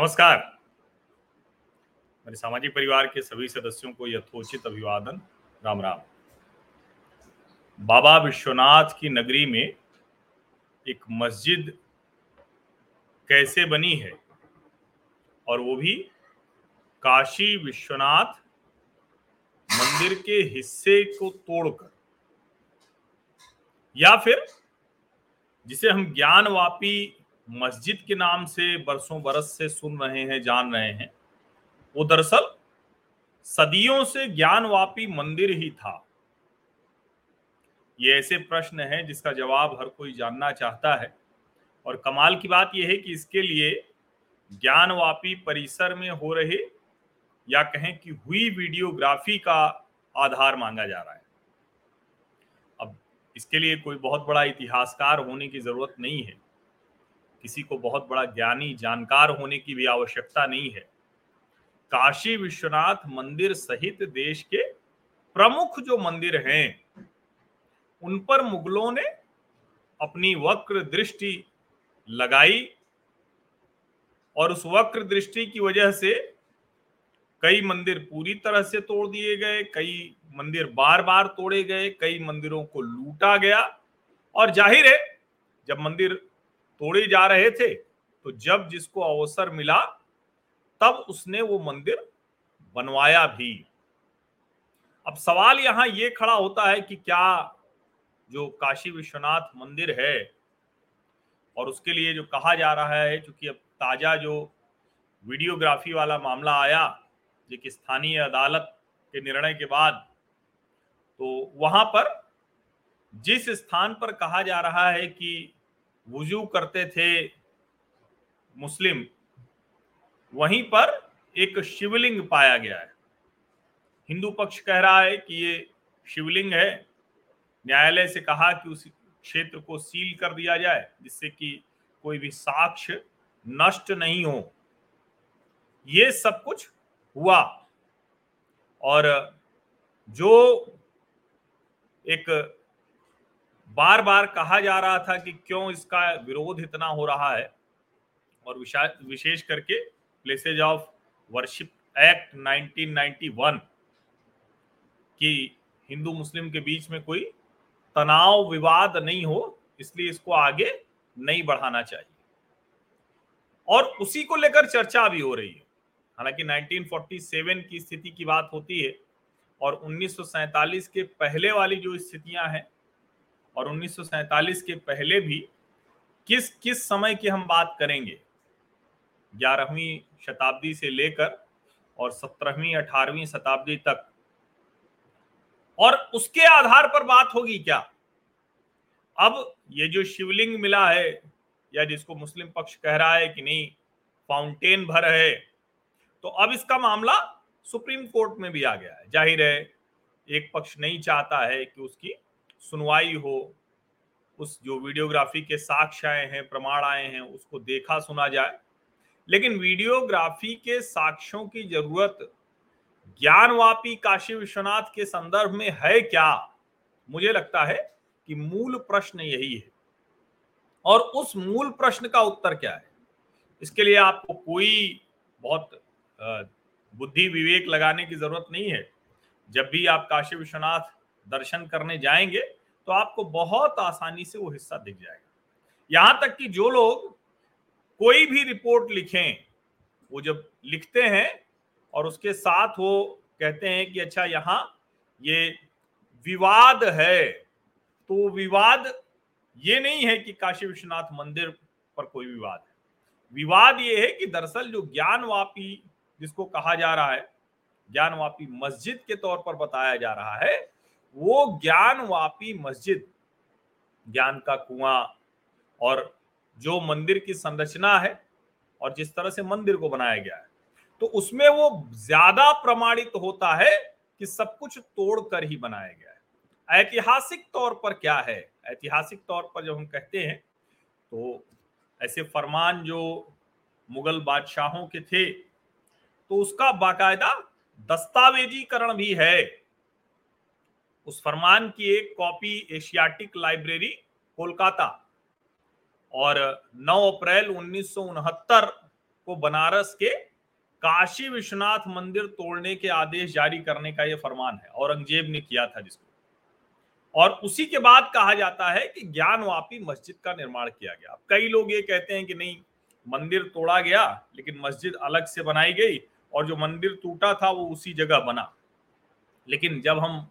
नमस्कार। मेरे सामाजिक परिवार के सभी सदस्यों को यथोचित अभिवादन। राम राम। बाबा विश्वनाथ की नगरी में एक मस्जिद कैसे बनी है? और वो भी काशी विश्वनाथ मंदिर के हिस्से को तोड़कर। या फिर जिसे हम ज्ञानवापी मस्जिद के नाम से बरसों बरस से सुन रहे हैं, जान रहे हैं। वो दरअसल सदियों से ज्ञानवापी मंदिर ही था। ये ऐसे प्रश्न है जिसका जवाब हर कोई जानना चाहता है। और कमाल की बात यह है कि इसके लिए ज्ञानवापी परिसर में हो रहे या कहें कि हुई वीडियोग्राफी का आधार मांगा जा रहा है। अब इसके लिए कोई बहुत बड़ा इतिहासकार होने की ज़रूरत नहीं है। किसी को बहुत बड़ा ज्ञानी, जानकार होने की भी आवश्यकता नहीं है। काशी विश्वनाथ मंदिर सहित देश के प्रमुख जो मंदिर हैं, उन पर मुगलों ने अपनी वक्र दृष्टि लगाई और उस वक्र दृष्टि की वजह से कई मंदिर पूरी तरह से तोड़ दिए गए, कई मंदिर बार बार तोड़े गए, कई मंदिरों को लूटा गया। और ज़ाहिर है, जब मंदिर तोड़े जा रहे थे तो जब जिसको अवसर मिला, तब उसने वो मंदिर बनवाया भी। अब सवाल यहाँ ये खड़ा होता है कि क्या जो काशी विश्वनाथ मंदिर है, और उसके लिए जो कहा जा रहा है, चूँकि अब ताज़ा जो वीडियोग्राफी वाला मामला आया, एक स्थानीय अदालत के निर्णय के बाद तो वहाँ पर जिस स्थान पर कहा जा रहा है कि वज़ू करते थे मुस्लिम, वहीं पर एक शिवलिंग पाया गया है। हिंदू पक्ष कह रहा है कि ये शिवलिंग है। न्यायालय से कहा कि उस क्षेत्र को सील कर दिया जाए, जिससे कि कोई भी साक्ष्य नष्ट नहीं हो। ये सब कुछ हुआ। और जो एक बार बार कहा जा रहा था कि क्यों इसका विरोध इतना हो रहा है। और विशेष करके प्लेसेज ऑफ़ वर्शिप एक्ट 1991 कि हिंदू मुस्लिम के बीच में कोई तनाव, विवाद नहीं हो, इसलिए इसको आगे नहीं बढ़ाना चाहिए। और उसी को लेकर चर्चा भी हो रही है। हालाँकि 1947 की स्थिति की बात होती है और 1947 के पहले वाली जो स्थितियाँ हैं और 1947 के पहले भी किस किस समय की हम बात करेंगे? ग्यारहवीं शताब्दी से लेकर और सत्रहवीं, अठारहवीं शताब्दी तक। और उसके आधार पर बात होगी क्या? अब ये जो शिवलिंग मिला है, या जिसको मुस्लिम पक्ष कह रहा है कि नहीं, फाउंटेन भर है तो अब इसका मामला सुप्रीम कोर्ट में भी आ गया है। ज़ाहिर है, एक पक्ष नहीं चाहता है कि उसकी सुनवाई हो, उस जो वीडियोग्राफी के साक्ष्य आए हैं, प्रमाण आए हैं, उसको देखा सुना जाए। लेकिन वीडियोग्राफी के साक्ष्यों की ज़रूरत ज्ञानवापी काशी विश्वनाथ के संदर्भ में है क्या? मुझे लगता है कि मूल प्रश्न यही है। और उस मूल प्रश्न का उत्तर क्या है? इसके लिए आपको कोई बहुत बुद्धि विवेक लगाने की ज़रूरत नहीं है। जब भी आप काशी विश्वनाथ दर्शन करने जाएँगे तो आपको बहुत आसानी से वो हिस्सा दिख जाएगा। यहाँ तक कि जो लोग कोई भी रिपोर्ट लिखें, वो जब लिखते हैं और उसके साथ वो कहते हैं कि अच्छा यहाँ ये विवाद है तो विवाद ये नहीं है कि काशी विश्वनाथ मंदिर पर कोई विवाद है। विवाद ये है कि दरअसल जो ज्ञानवापी, जिसको कहा जा रहा है, ज्ञानवापी मस्जिद के तौर पर बताया जा रहा है वो ज्ञानवापी मस्जिद, ज्ञान का कुआँ, और जो मंदिर की संरचना है और जिस तरह से मंदिर को बनाया गया है तो उसमें वो ज़्यादा प्रमाणित होता है कि सब कुछ तोड़कर ही बनाया गया है। ऐतिहासिक तौर पर क्या है? ऐतिहासिक तौर पर जब हम कहते हैं तो ऐसे फरमान जो मुगल बादशाहों के थे तो उसका बाकायदा दस्तावेजीकरण भी है। उस फरमान की एक कॉपी एशियाटिक लाइब्रेरी कोलकाता। और 9 अप्रैल उन्नीस को बनारस के काशी विश्वनाथ मंदिर तोड़ने के आदेश जारी करने का यह फरमान है, औरंगज़ेब ने किया था जिसको। और उसी के बाद कहा जाता है कि ज्ञानवापी मस्जिद का निर्माण किया गया। कई लोग ये कहते हैं कि नहीं, मंदिर तोड़ा गया, लेकिन मस्जिद अलग से बनाई गई, और जो मंदिर टूटा था वो उसी जगह बना। लेकिन जब हम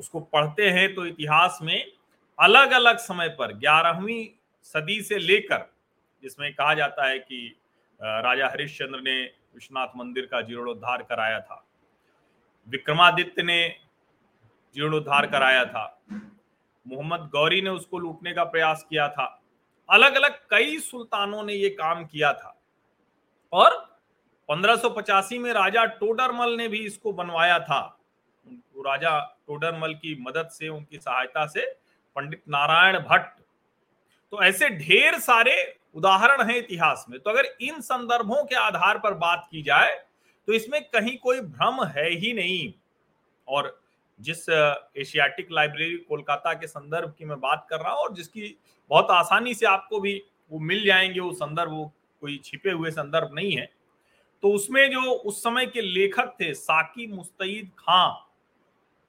उसको पढ़ते हैं तो इतिहास में अलग अलग समय पर, ग्यारहवीं सदी से लेकर, जिसमें कहा जाता है कि राजा हरिश्चंद्र ने विश्वनाथ मंदिर का जीर्णोद्धार कराया था। विक्रमादित्य ने जीर्णोद्धार कराया था। मोहम्मद गौरी ने उसको लूटने का प्रयास किया था। अलग अलग कई सुल्तानों ने ये काम किया था। और 1585 में राजा टोडरमल ने भी इसको बनवाया था। राजा टोडरमल की मदद से, उनकी सहायता से पंडित नारायण भट्ट। तो ऐसे ढेर सारे उदाहरण हैं इतिहास में। तो अगर इन संदर्भों के आधार पर बात की जाए तो इसमें कहीं कोई भ्रम है ही नहीं। और जिस एशियाटिक लाइब्रेरी कोलकाता के संदर्भ की मैं बात कर रहा हूँ, और जिसकी बहुत आसानी से आपको भी वो मिल जाएँगे, वो संदर्भ, वो कोई छिपे हुए संदर्भ नहीं है। तो उसमें जो उस समय के लेखक थे, साकी मुस्तईद खां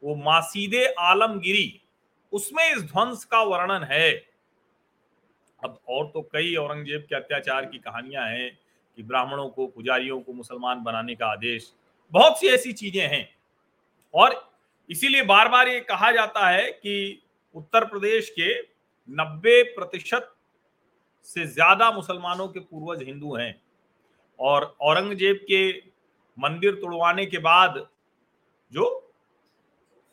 वो मासीदे आलमगिरी, उसमें इस ध्वंस का वर्णन है। अब और तो कई औरंगज़ेब के अत्याचार की कहानियाँ हैं कि ब्राह्मणों को, पुजारियों को मुसलमान बनाने का आदेश। बहुत सी ऐसी चीज़ें हैं। और इसीलिए बार बार ये कहा जाता है कि उत्तर प्रदेश के 90 प्रतिशत से ज़्यादा मुसलमानों के पूर्वज हिंदू हैं। और औरंगज़ेब के मंदिर तोड़वाने के बाद जो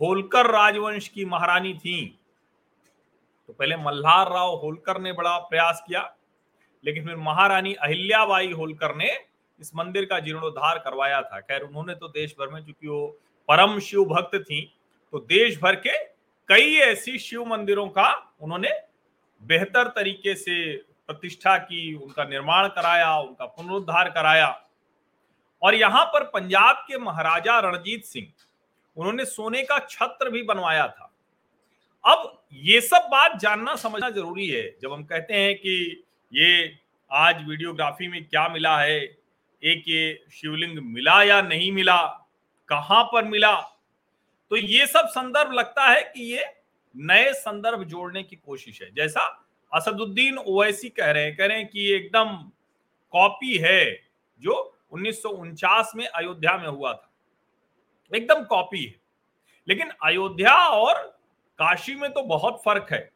होलकर राजवंश की महारानी थी। तो पहले मल्हार राव होलकर ने बड़ा प्रयास किया, लेकिन फिर महारानी अहिल्याबाई होलकर ने इस मंदिर का जीर्णोद्धार करवाया था। खैर, उन्होंने तो देश भर में, चूँकि वो परम शिव भक्त थी तो देश भर के कई ऐसी शिव मंदिरों का उन्होंने बेहतर तरीके से प्रतिष्ठा की, उनका निर्माण कराया, उनका पुनरुद्धार कराया। और यहाँ पर पंजाब के महाराजा रणजीत सिंह उन्होंने सोने का छत्र भी बनवाया था। अब ये सब बात जानना, समझना ज़रूरी है। जब हम कहते हैं कि ये आज वीडियोग्राफी में क्या मिला है, एक ये शिवलिंग मिला या नहीं मिला, कहाँ पर मिला तो ये सब संदर्भ लगता है कि ये नए संदर्भ जोड़ने की कोशिश है। जैसा असदुद्दीन ओवैसी कह रहे हैं, कह रहे हैं कि एकदम कॉपी है जो उन्नीस सौ उनचास में अयोध्या में हुआ था। एकदम कॉपी है। लेकिन अयोध्या और काशी में तो बहुत फ़र्क है।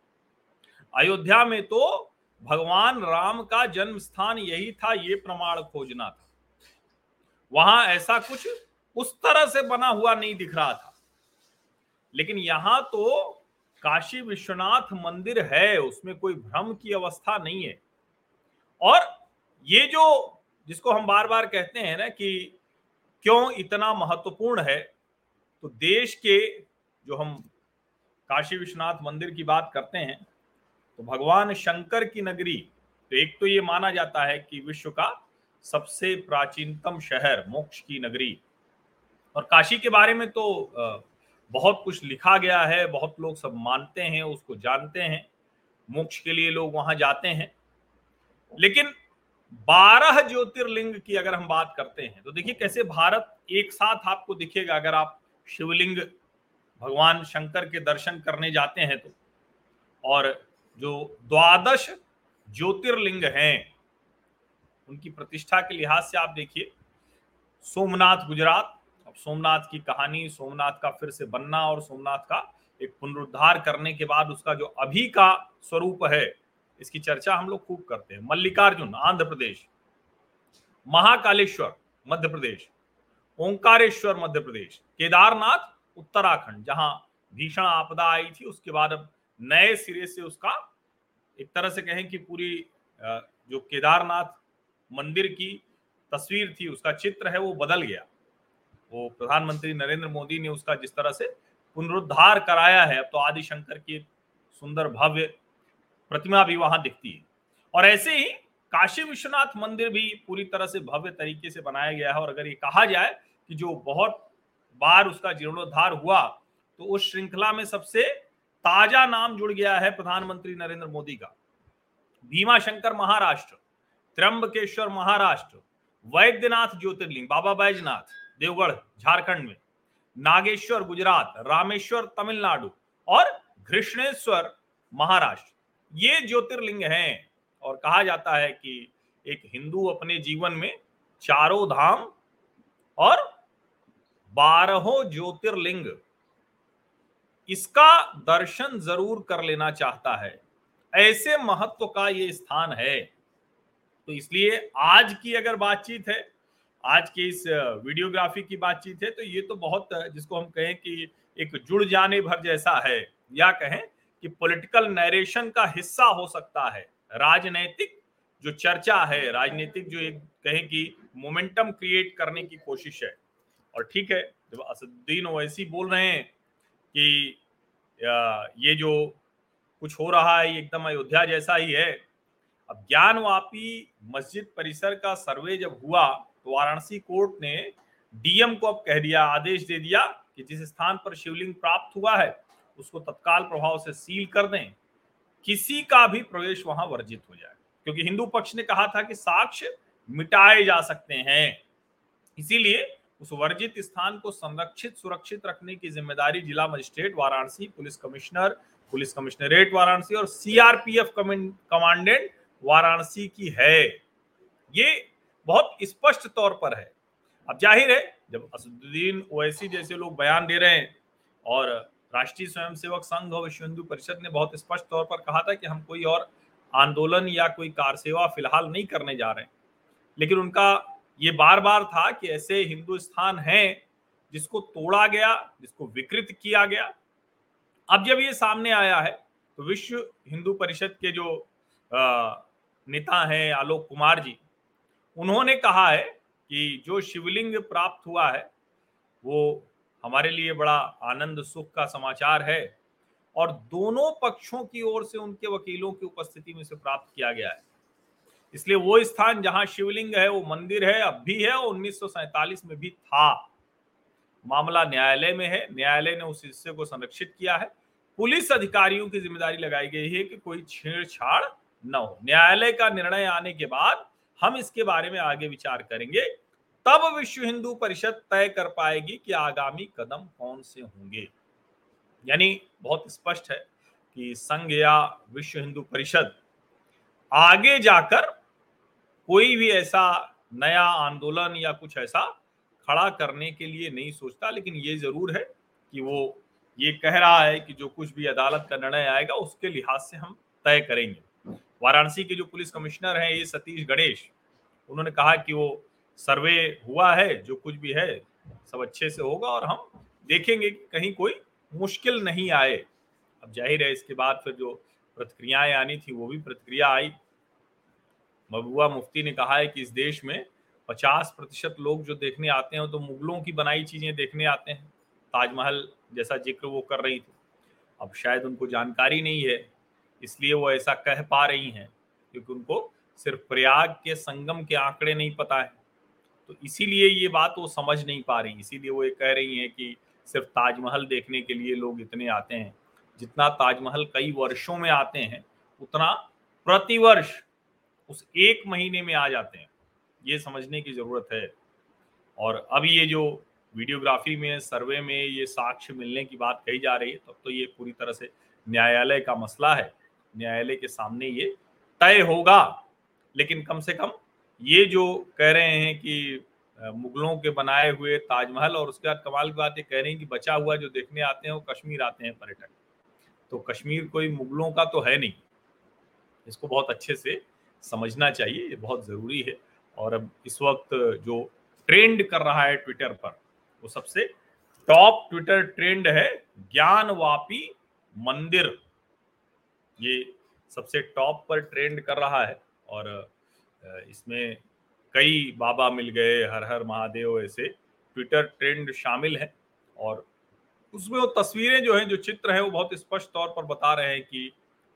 अयोध्या में तो भगवान राम का जन्म स्थान यही था, ये प्रमाण खोजना था। वहाँ ऐसा कुछ उस तरह से बना हुआ नहीं दिख रहा था। लेकिन यहाँ तो काशी विश्वनाथ मंदिर है, उसमें कोई भ्रम की अवस्था नहीं है। और ये जो, जिसको हम बार बार कहते हैं ना कि क्यों इतना महत्वपूर्ण है? तो देश के जो हम काशी विश्वनाथ मंदिर की बात करते हैं तो भगवान शंकर की नगरी तो एक तो ये माना जाता है कि विश्व का सबसे प्राचीनतम शहर मोक्ष की नगरी। और काशी के बारे में तो बहुत कुछ लिखा गया है, बहुत लोग सब मानते हैं, उसको जानते हैं, मोक्ष के लिए लोग वहाँ जाते हैं। लेकिन बारह ज्योतिर्लिंग की अगर हम बात करते हैं तो देखिए कैसे भारत एक साथ आपको दिखेगा। अगर आप शिवलिंग भगवान शंकर के दर्शन करने जाते हैं तो। और जो द्वादश ज्योतिर्लिंग हैं, उनकी प्रतिष्ठा के लिहाज से आप देखिए, सोमनाथ गुजरात, अब सोमनाथ की कहानी, सोमनाथ का फिर से बनना और सोमनाथ का एक पुनरुद्धार करने के बाद उसका जो अभी का स्वरूप है इसकी चर्चा हम लोग खूब करते हैं। मल्लिकार्जुन, आंध्र प्रदेश। महाकालेश्वर, मध्य प्रदेश। ओंकारेश्वर, मध्य प्रदेश। केदारनाथ, उत्तराखंड, जहाँ भीषण आपदा आई थी, उसके बाद अब नए सिरे से उसका एक तरह से कहें कि पूरी जो केदारनाथ मंदिर की तस्वीर थी, उसका चित्र है, वो बदल गया। वो प्रधानमंत्री नरेंद्र मोदी ने उसका जिस तरह से पुनरुद्धार कराया है, अब तो आदि शंकर की सुंदर भव्य प्रतिमा भी वहाँ दिखती है। और ऐसे ही काशी विश्वनाथ मंदिर भी पूरी तरह से भव्य तरीके से बनाया गया है। और अगर ये कहा जाए कि जो बहुत बार उसका जीर्णोद्धार हुआ तो उस श्रृंखला में सबसे ताज़ा नाम जुड़ गया है प्रधानमंत्री नरेंद्र मोदी का। भीमा शंकर महाराष्ट्र, त्र्यंबकेश्वर महाराष्ट्र, वैद्यनाथ ज्योतिर्लिंग, बाबा बैजनाथ, देवगढ़, झारखंड में, नागेश्वर, गुजरात, रामेश्वर, तमिलनाडु और घृष्णेश्वर, महाराष्ट्र। ये ज्योतिर्लिंग हैं। और कहा जाता है कि एक हिंदू अपने जीवन में चारों धाम और बारहों ज्योतिर्लिंग, इसका दर्शन ज़रूर कर लेना चाहता है। ऐसे महत्व का ये स्थान है। तो इसलिए आज की अगर बातचीत है, आज की इस वीडियोग्राफी की बातचीत है तो ये तो बहुत, जिसको हम कहें कि एक जुड़ जाने भर जैसा है, या कहें कि पॉलिटिकल नरेशन का हिस्सा हो सकता है। राजनैतिक जो चर्चा है, राजनीतिक जो एक कहें कि मोमेंटम क्रिएट करने की कोशिश है। और ठीक है, जब असदुद्दीन ओवैसी बोल रहे हैं कि, ये जो कुछ हो रहा है एकदम अयोध्या जैसा ही है। अब ज्ञानवापी मस्जिद परिसर का सर्वे जब हुआ तो वाराणसी कोर्ट ने डीएम को अब कह दिया, आदेश दे दिया कि जिस स्थान पर शिवलिंग प्राप्त हुआ है उसको तत्काल प्रभाव से सील कर दें, किसी का भी प्रवेश वहाँ वर्जित हो जाए। क्योंकि हिंदू पक्ष ने कहा था कि साक्ष्य मिटाए जा सकते हैं। इसीलिए उस वर्जित स्थान को संरक्षित, सुरक्षित रखने की ज़िम्मेदारी जिला magistrate Varanasi, police commissioner, police commissionerate Varanasi और सीआरपीएफ कमांडेंट वाराणसी की है। ये बहुत स्पष्ट तौर पर है। अब ज़ाहिर है, जब असदुद्दीन ओवैसी जैसे लोग बयान दे रहे हैं और राष्ट्रीय स्वयंसेवक संघ और विश्व हिंदू परिषद ने बहुत स्पष्ट तौर पर कहा था कि हम कोई और आंदोलन या कोई कार सेवा फ़िलहाल नहीं करने जा रहे लेकिन उनका ये बार बार था कि ऐसे हिंदुस्तान हैं जिसको तोड़ा गया, जिसको विकृत किया गया। अब जब ये सामने आया है तो विश्व हिंदू परिषद के जो नेता हैं आलोक कुमार जी, उन्होंने कहा है कि जो शिवलिंग प्राप्त हुआ है, वो हमारे लिए बड़ा आनंद, सुख का समाचार है और दोनों पक्षों की ओर से उनके वकीलों की उपस्थिति में से प्राप्त किया गया है। इसलिए वो स्थान जहाँ शिवलिंग है, वो मंदिर है, अब भी है और उन्नीस में भी था। मामला न्यायालय में है, न्यायालय ने उस हिस्से को संरक्षित किया है। पुलिस अधिकारियों की ज़िम्मेदारी लगाई गई है कि कोई छेड़छाड़ न हो। न्यायालय का निर्णय आने के बाद हम इसके बारे में आगे विचार करेंगे। तब विश्व हिंदू परिषद तय कर पाएगी कि आगामी कदम कौन से होंगे। यानी बहुत स्पष्ट है कि संघ या विश्व हिंदू परिषद आगे जाकर कोई भी ऐसा नया आंदोलन या कुछ ऐसा खड़ा करने के लिए नहीं सोचता, लेकिन ये ज़रूर है कि वो ये कह रहा है कि जो कुछ भी अदालत का निर्णय आएगा, उसके लिहाज से हम तय करेंगे। वाराणसी के जो पुलिस कमिश्नर हैं, ये सतीश गणेश, उन्होंने कहा कि वो सर्वे हुआ है, जो कुछ भी है, सब अच्छे से होगा और हम देखेंगे कि कहीं कोई मुश्किल नहीं आए। अब ज़ाहिर है इसके बाद फिर जो प्रतिक्रियाएँ आनी थी, वो भी प्रतिक्रिया आई। महबूबा मुफ्ती ने कहा है कि इस देश में 50 प्रतिशत लोग जो देखने आते हैं तो मुगलों की बनाई चीज़ें देखने आते हैं। ताजमहल जैसा ज़िक्र वो कर रही थी। अब शायद उनको जानकारी नहीं है, इसलिए वो ऐसा कह पा रही हैं, क्योंकि उनको सिर्फ़ प्रयाग के संगम के आंकड़े नहीं पता है। तो इसीलिए ये बात वो समझ नहीं पा रही, इसीलिए वो ये कह रही हैं कि सिर्फ़ ताजमहल देखने के लिए लोग इतने आते हैं, जितना ताजमहल कई वर्षों में आते हैं, उतना प्रतिवर्ष उस एक महीने में आ जाते हैं, ये समझने की ज़रूरत है। और अब ये जो वीडियोग्राफी में, सर्वे में ये साक्ष्य मिलने की बात कही जा रही है, तब तो ये पूरी तरह से न्यायालय का मसला है, न्यायालय के सामने ये तय होगा, लेकिन कम से कम ये जो कह रहे हैं कि मुगलों के बनाए हुए ताजमहल और उसके बाद कमाल की बात ये कह रहे हैं कि बचा हुआ जो देखने आते हैं वो कश्मीर आते हैं पर्यटक। तो कश्मीर कोई मुगलों का तो है नहीं। इसको बहुत अच्छे से समझना चाहिए, ये बहुत ज़रूरी है। और अब इस वक्त जो ट्रेंड कर रहा है ट्विटर पर, वो सबसे टॉप ट्विटर ट्रेंड है ज्ञानवापी मंदिर। ये सबसे टॉप पर ट्रेंड कर रहा है और इसमें कई बाबा मिल गए, हर हर महादेव ऐसे। ट्विटर ट्रेंड शामिल है और उसमें वो तस्वीरें जो हैं, जो चित्र हैं, वो बहुत स्पष्ट तौर पर बता रहे हैं कि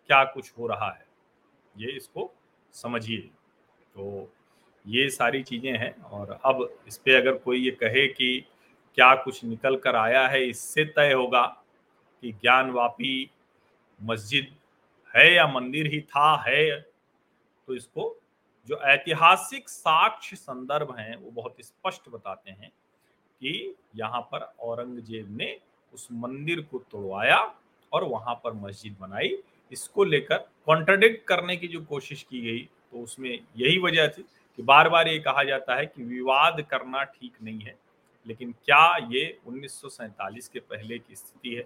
क्या कुछ हो रहा है। ये इसको समझिए। तो ये सारी चीज़ें हैं और अब इस पर अगर कोई ये कहे कि क्या कुछ निकल कर आया है, इससे तय होगा कि ज्ञानवापी मस्जिद है या मंदिर ही था, है तो इसको जो ऐतिहासिक साक्ष्य संदर्भ हैं, वो बहुत स्पष्ट बताते हैं कि यहाँ पर औरंगज़ेब ने उस मंदिर को तोड़वाया और वहाँ पर मस्जिद बनाई। इसको लेकर कॉन्ट्रडिक्ट करने की जो कोशिश की गई तो उसमें यही वजह थी कि बार बार ये कहा जाता है कि विवाद करना ठीक नहीं है। लेकिन क्या ये उन्नीस के पहले की स्थिति है?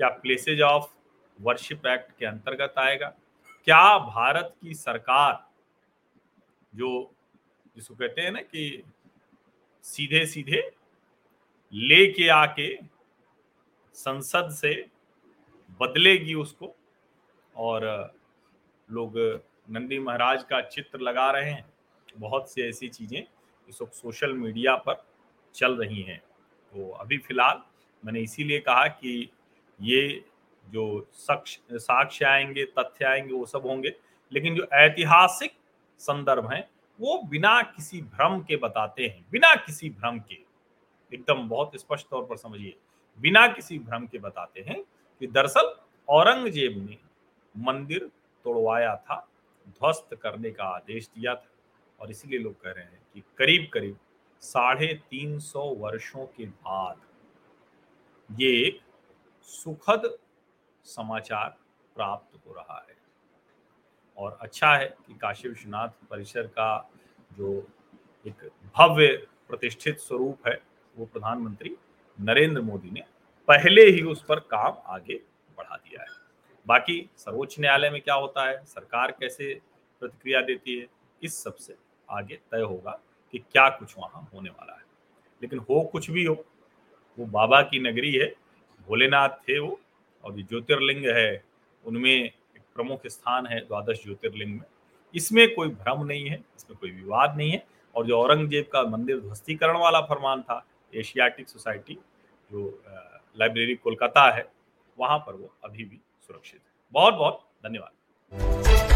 क्या प्लेसेज ऑफ़ वर्शिप एक्ट के अंतर्गत आएगा? क्या भारत की सरकार जो जिसको कहते हैं ना कि सीधे सीधे लेके आके संसद से बदलेगी उसको और लोग नंदी महाराज का चित्र लगा रहे हैं। बहुत सी ऐसी चीज़ें इस वक्त सोशल मीडिया पर चल रही हैं। तो अभी फ़िलहाल मैंने इसीलिए कहा कि ये जो साक्ष्य आएँगे, तथ्य आएँगे, वो सब होंगे। लेकिन जो ऐतिहासिक संदर्भ हैं, वो बिना किसी भ्रम के बताते हैं, बिना किसी भ्रम के। एकदम बहुत स्पष्ट तौर पर समझिए, बिना किसी भ्रम के बताते हैं कि दरअसल औरंगज़ेब ने मंदिर तोड़वाया था, ध्वस्त करने का आदेश दिया था और इसलिए लोग कह रहे हैं कि करीब करीब साढ़े तीन सौ वर्षों के बाद ये एक सुखद समाचार प्राप्त हो रहा है। और अच्छा है कि काशी विश्वनाथ परिसर का जो एक भव्य प्रतिष्ठित स्वरूप है, वो प्रधानमंत्री नरेंद्र मोदी ने पहले ही उस पर काम आगे बढ़ा दिया है। बाकी सर्वोच्च न्यायालय में क्या होता है, सरकार कैसे प्रतिक्रिया देती है, इस सबसे आगे तय होगा कि क्या कुछ वहाँ होने वाला है। लेकिन हो कुछ भी हो, वो बाबा की नगरी है, भोलेनाथ थे वो, और जो ज्योतिर्लिंग है, उनमें प्रमुख स्थान है द्वादश ज्योतिर्लिंग में। इसमें कोई भ्रम नहीं है, इसमें कोई विवाद नहीं है। और जो औरंगज़ेब का मंदिर ध्वस्तीकरण वाला फरमान था, एशियाटिक सोसाइटी, जो लाइब्रेरी कोलकाता है, वहाँ पर वो अभी भी सुरक्षित है। बहुत बहुत धन्यवाद।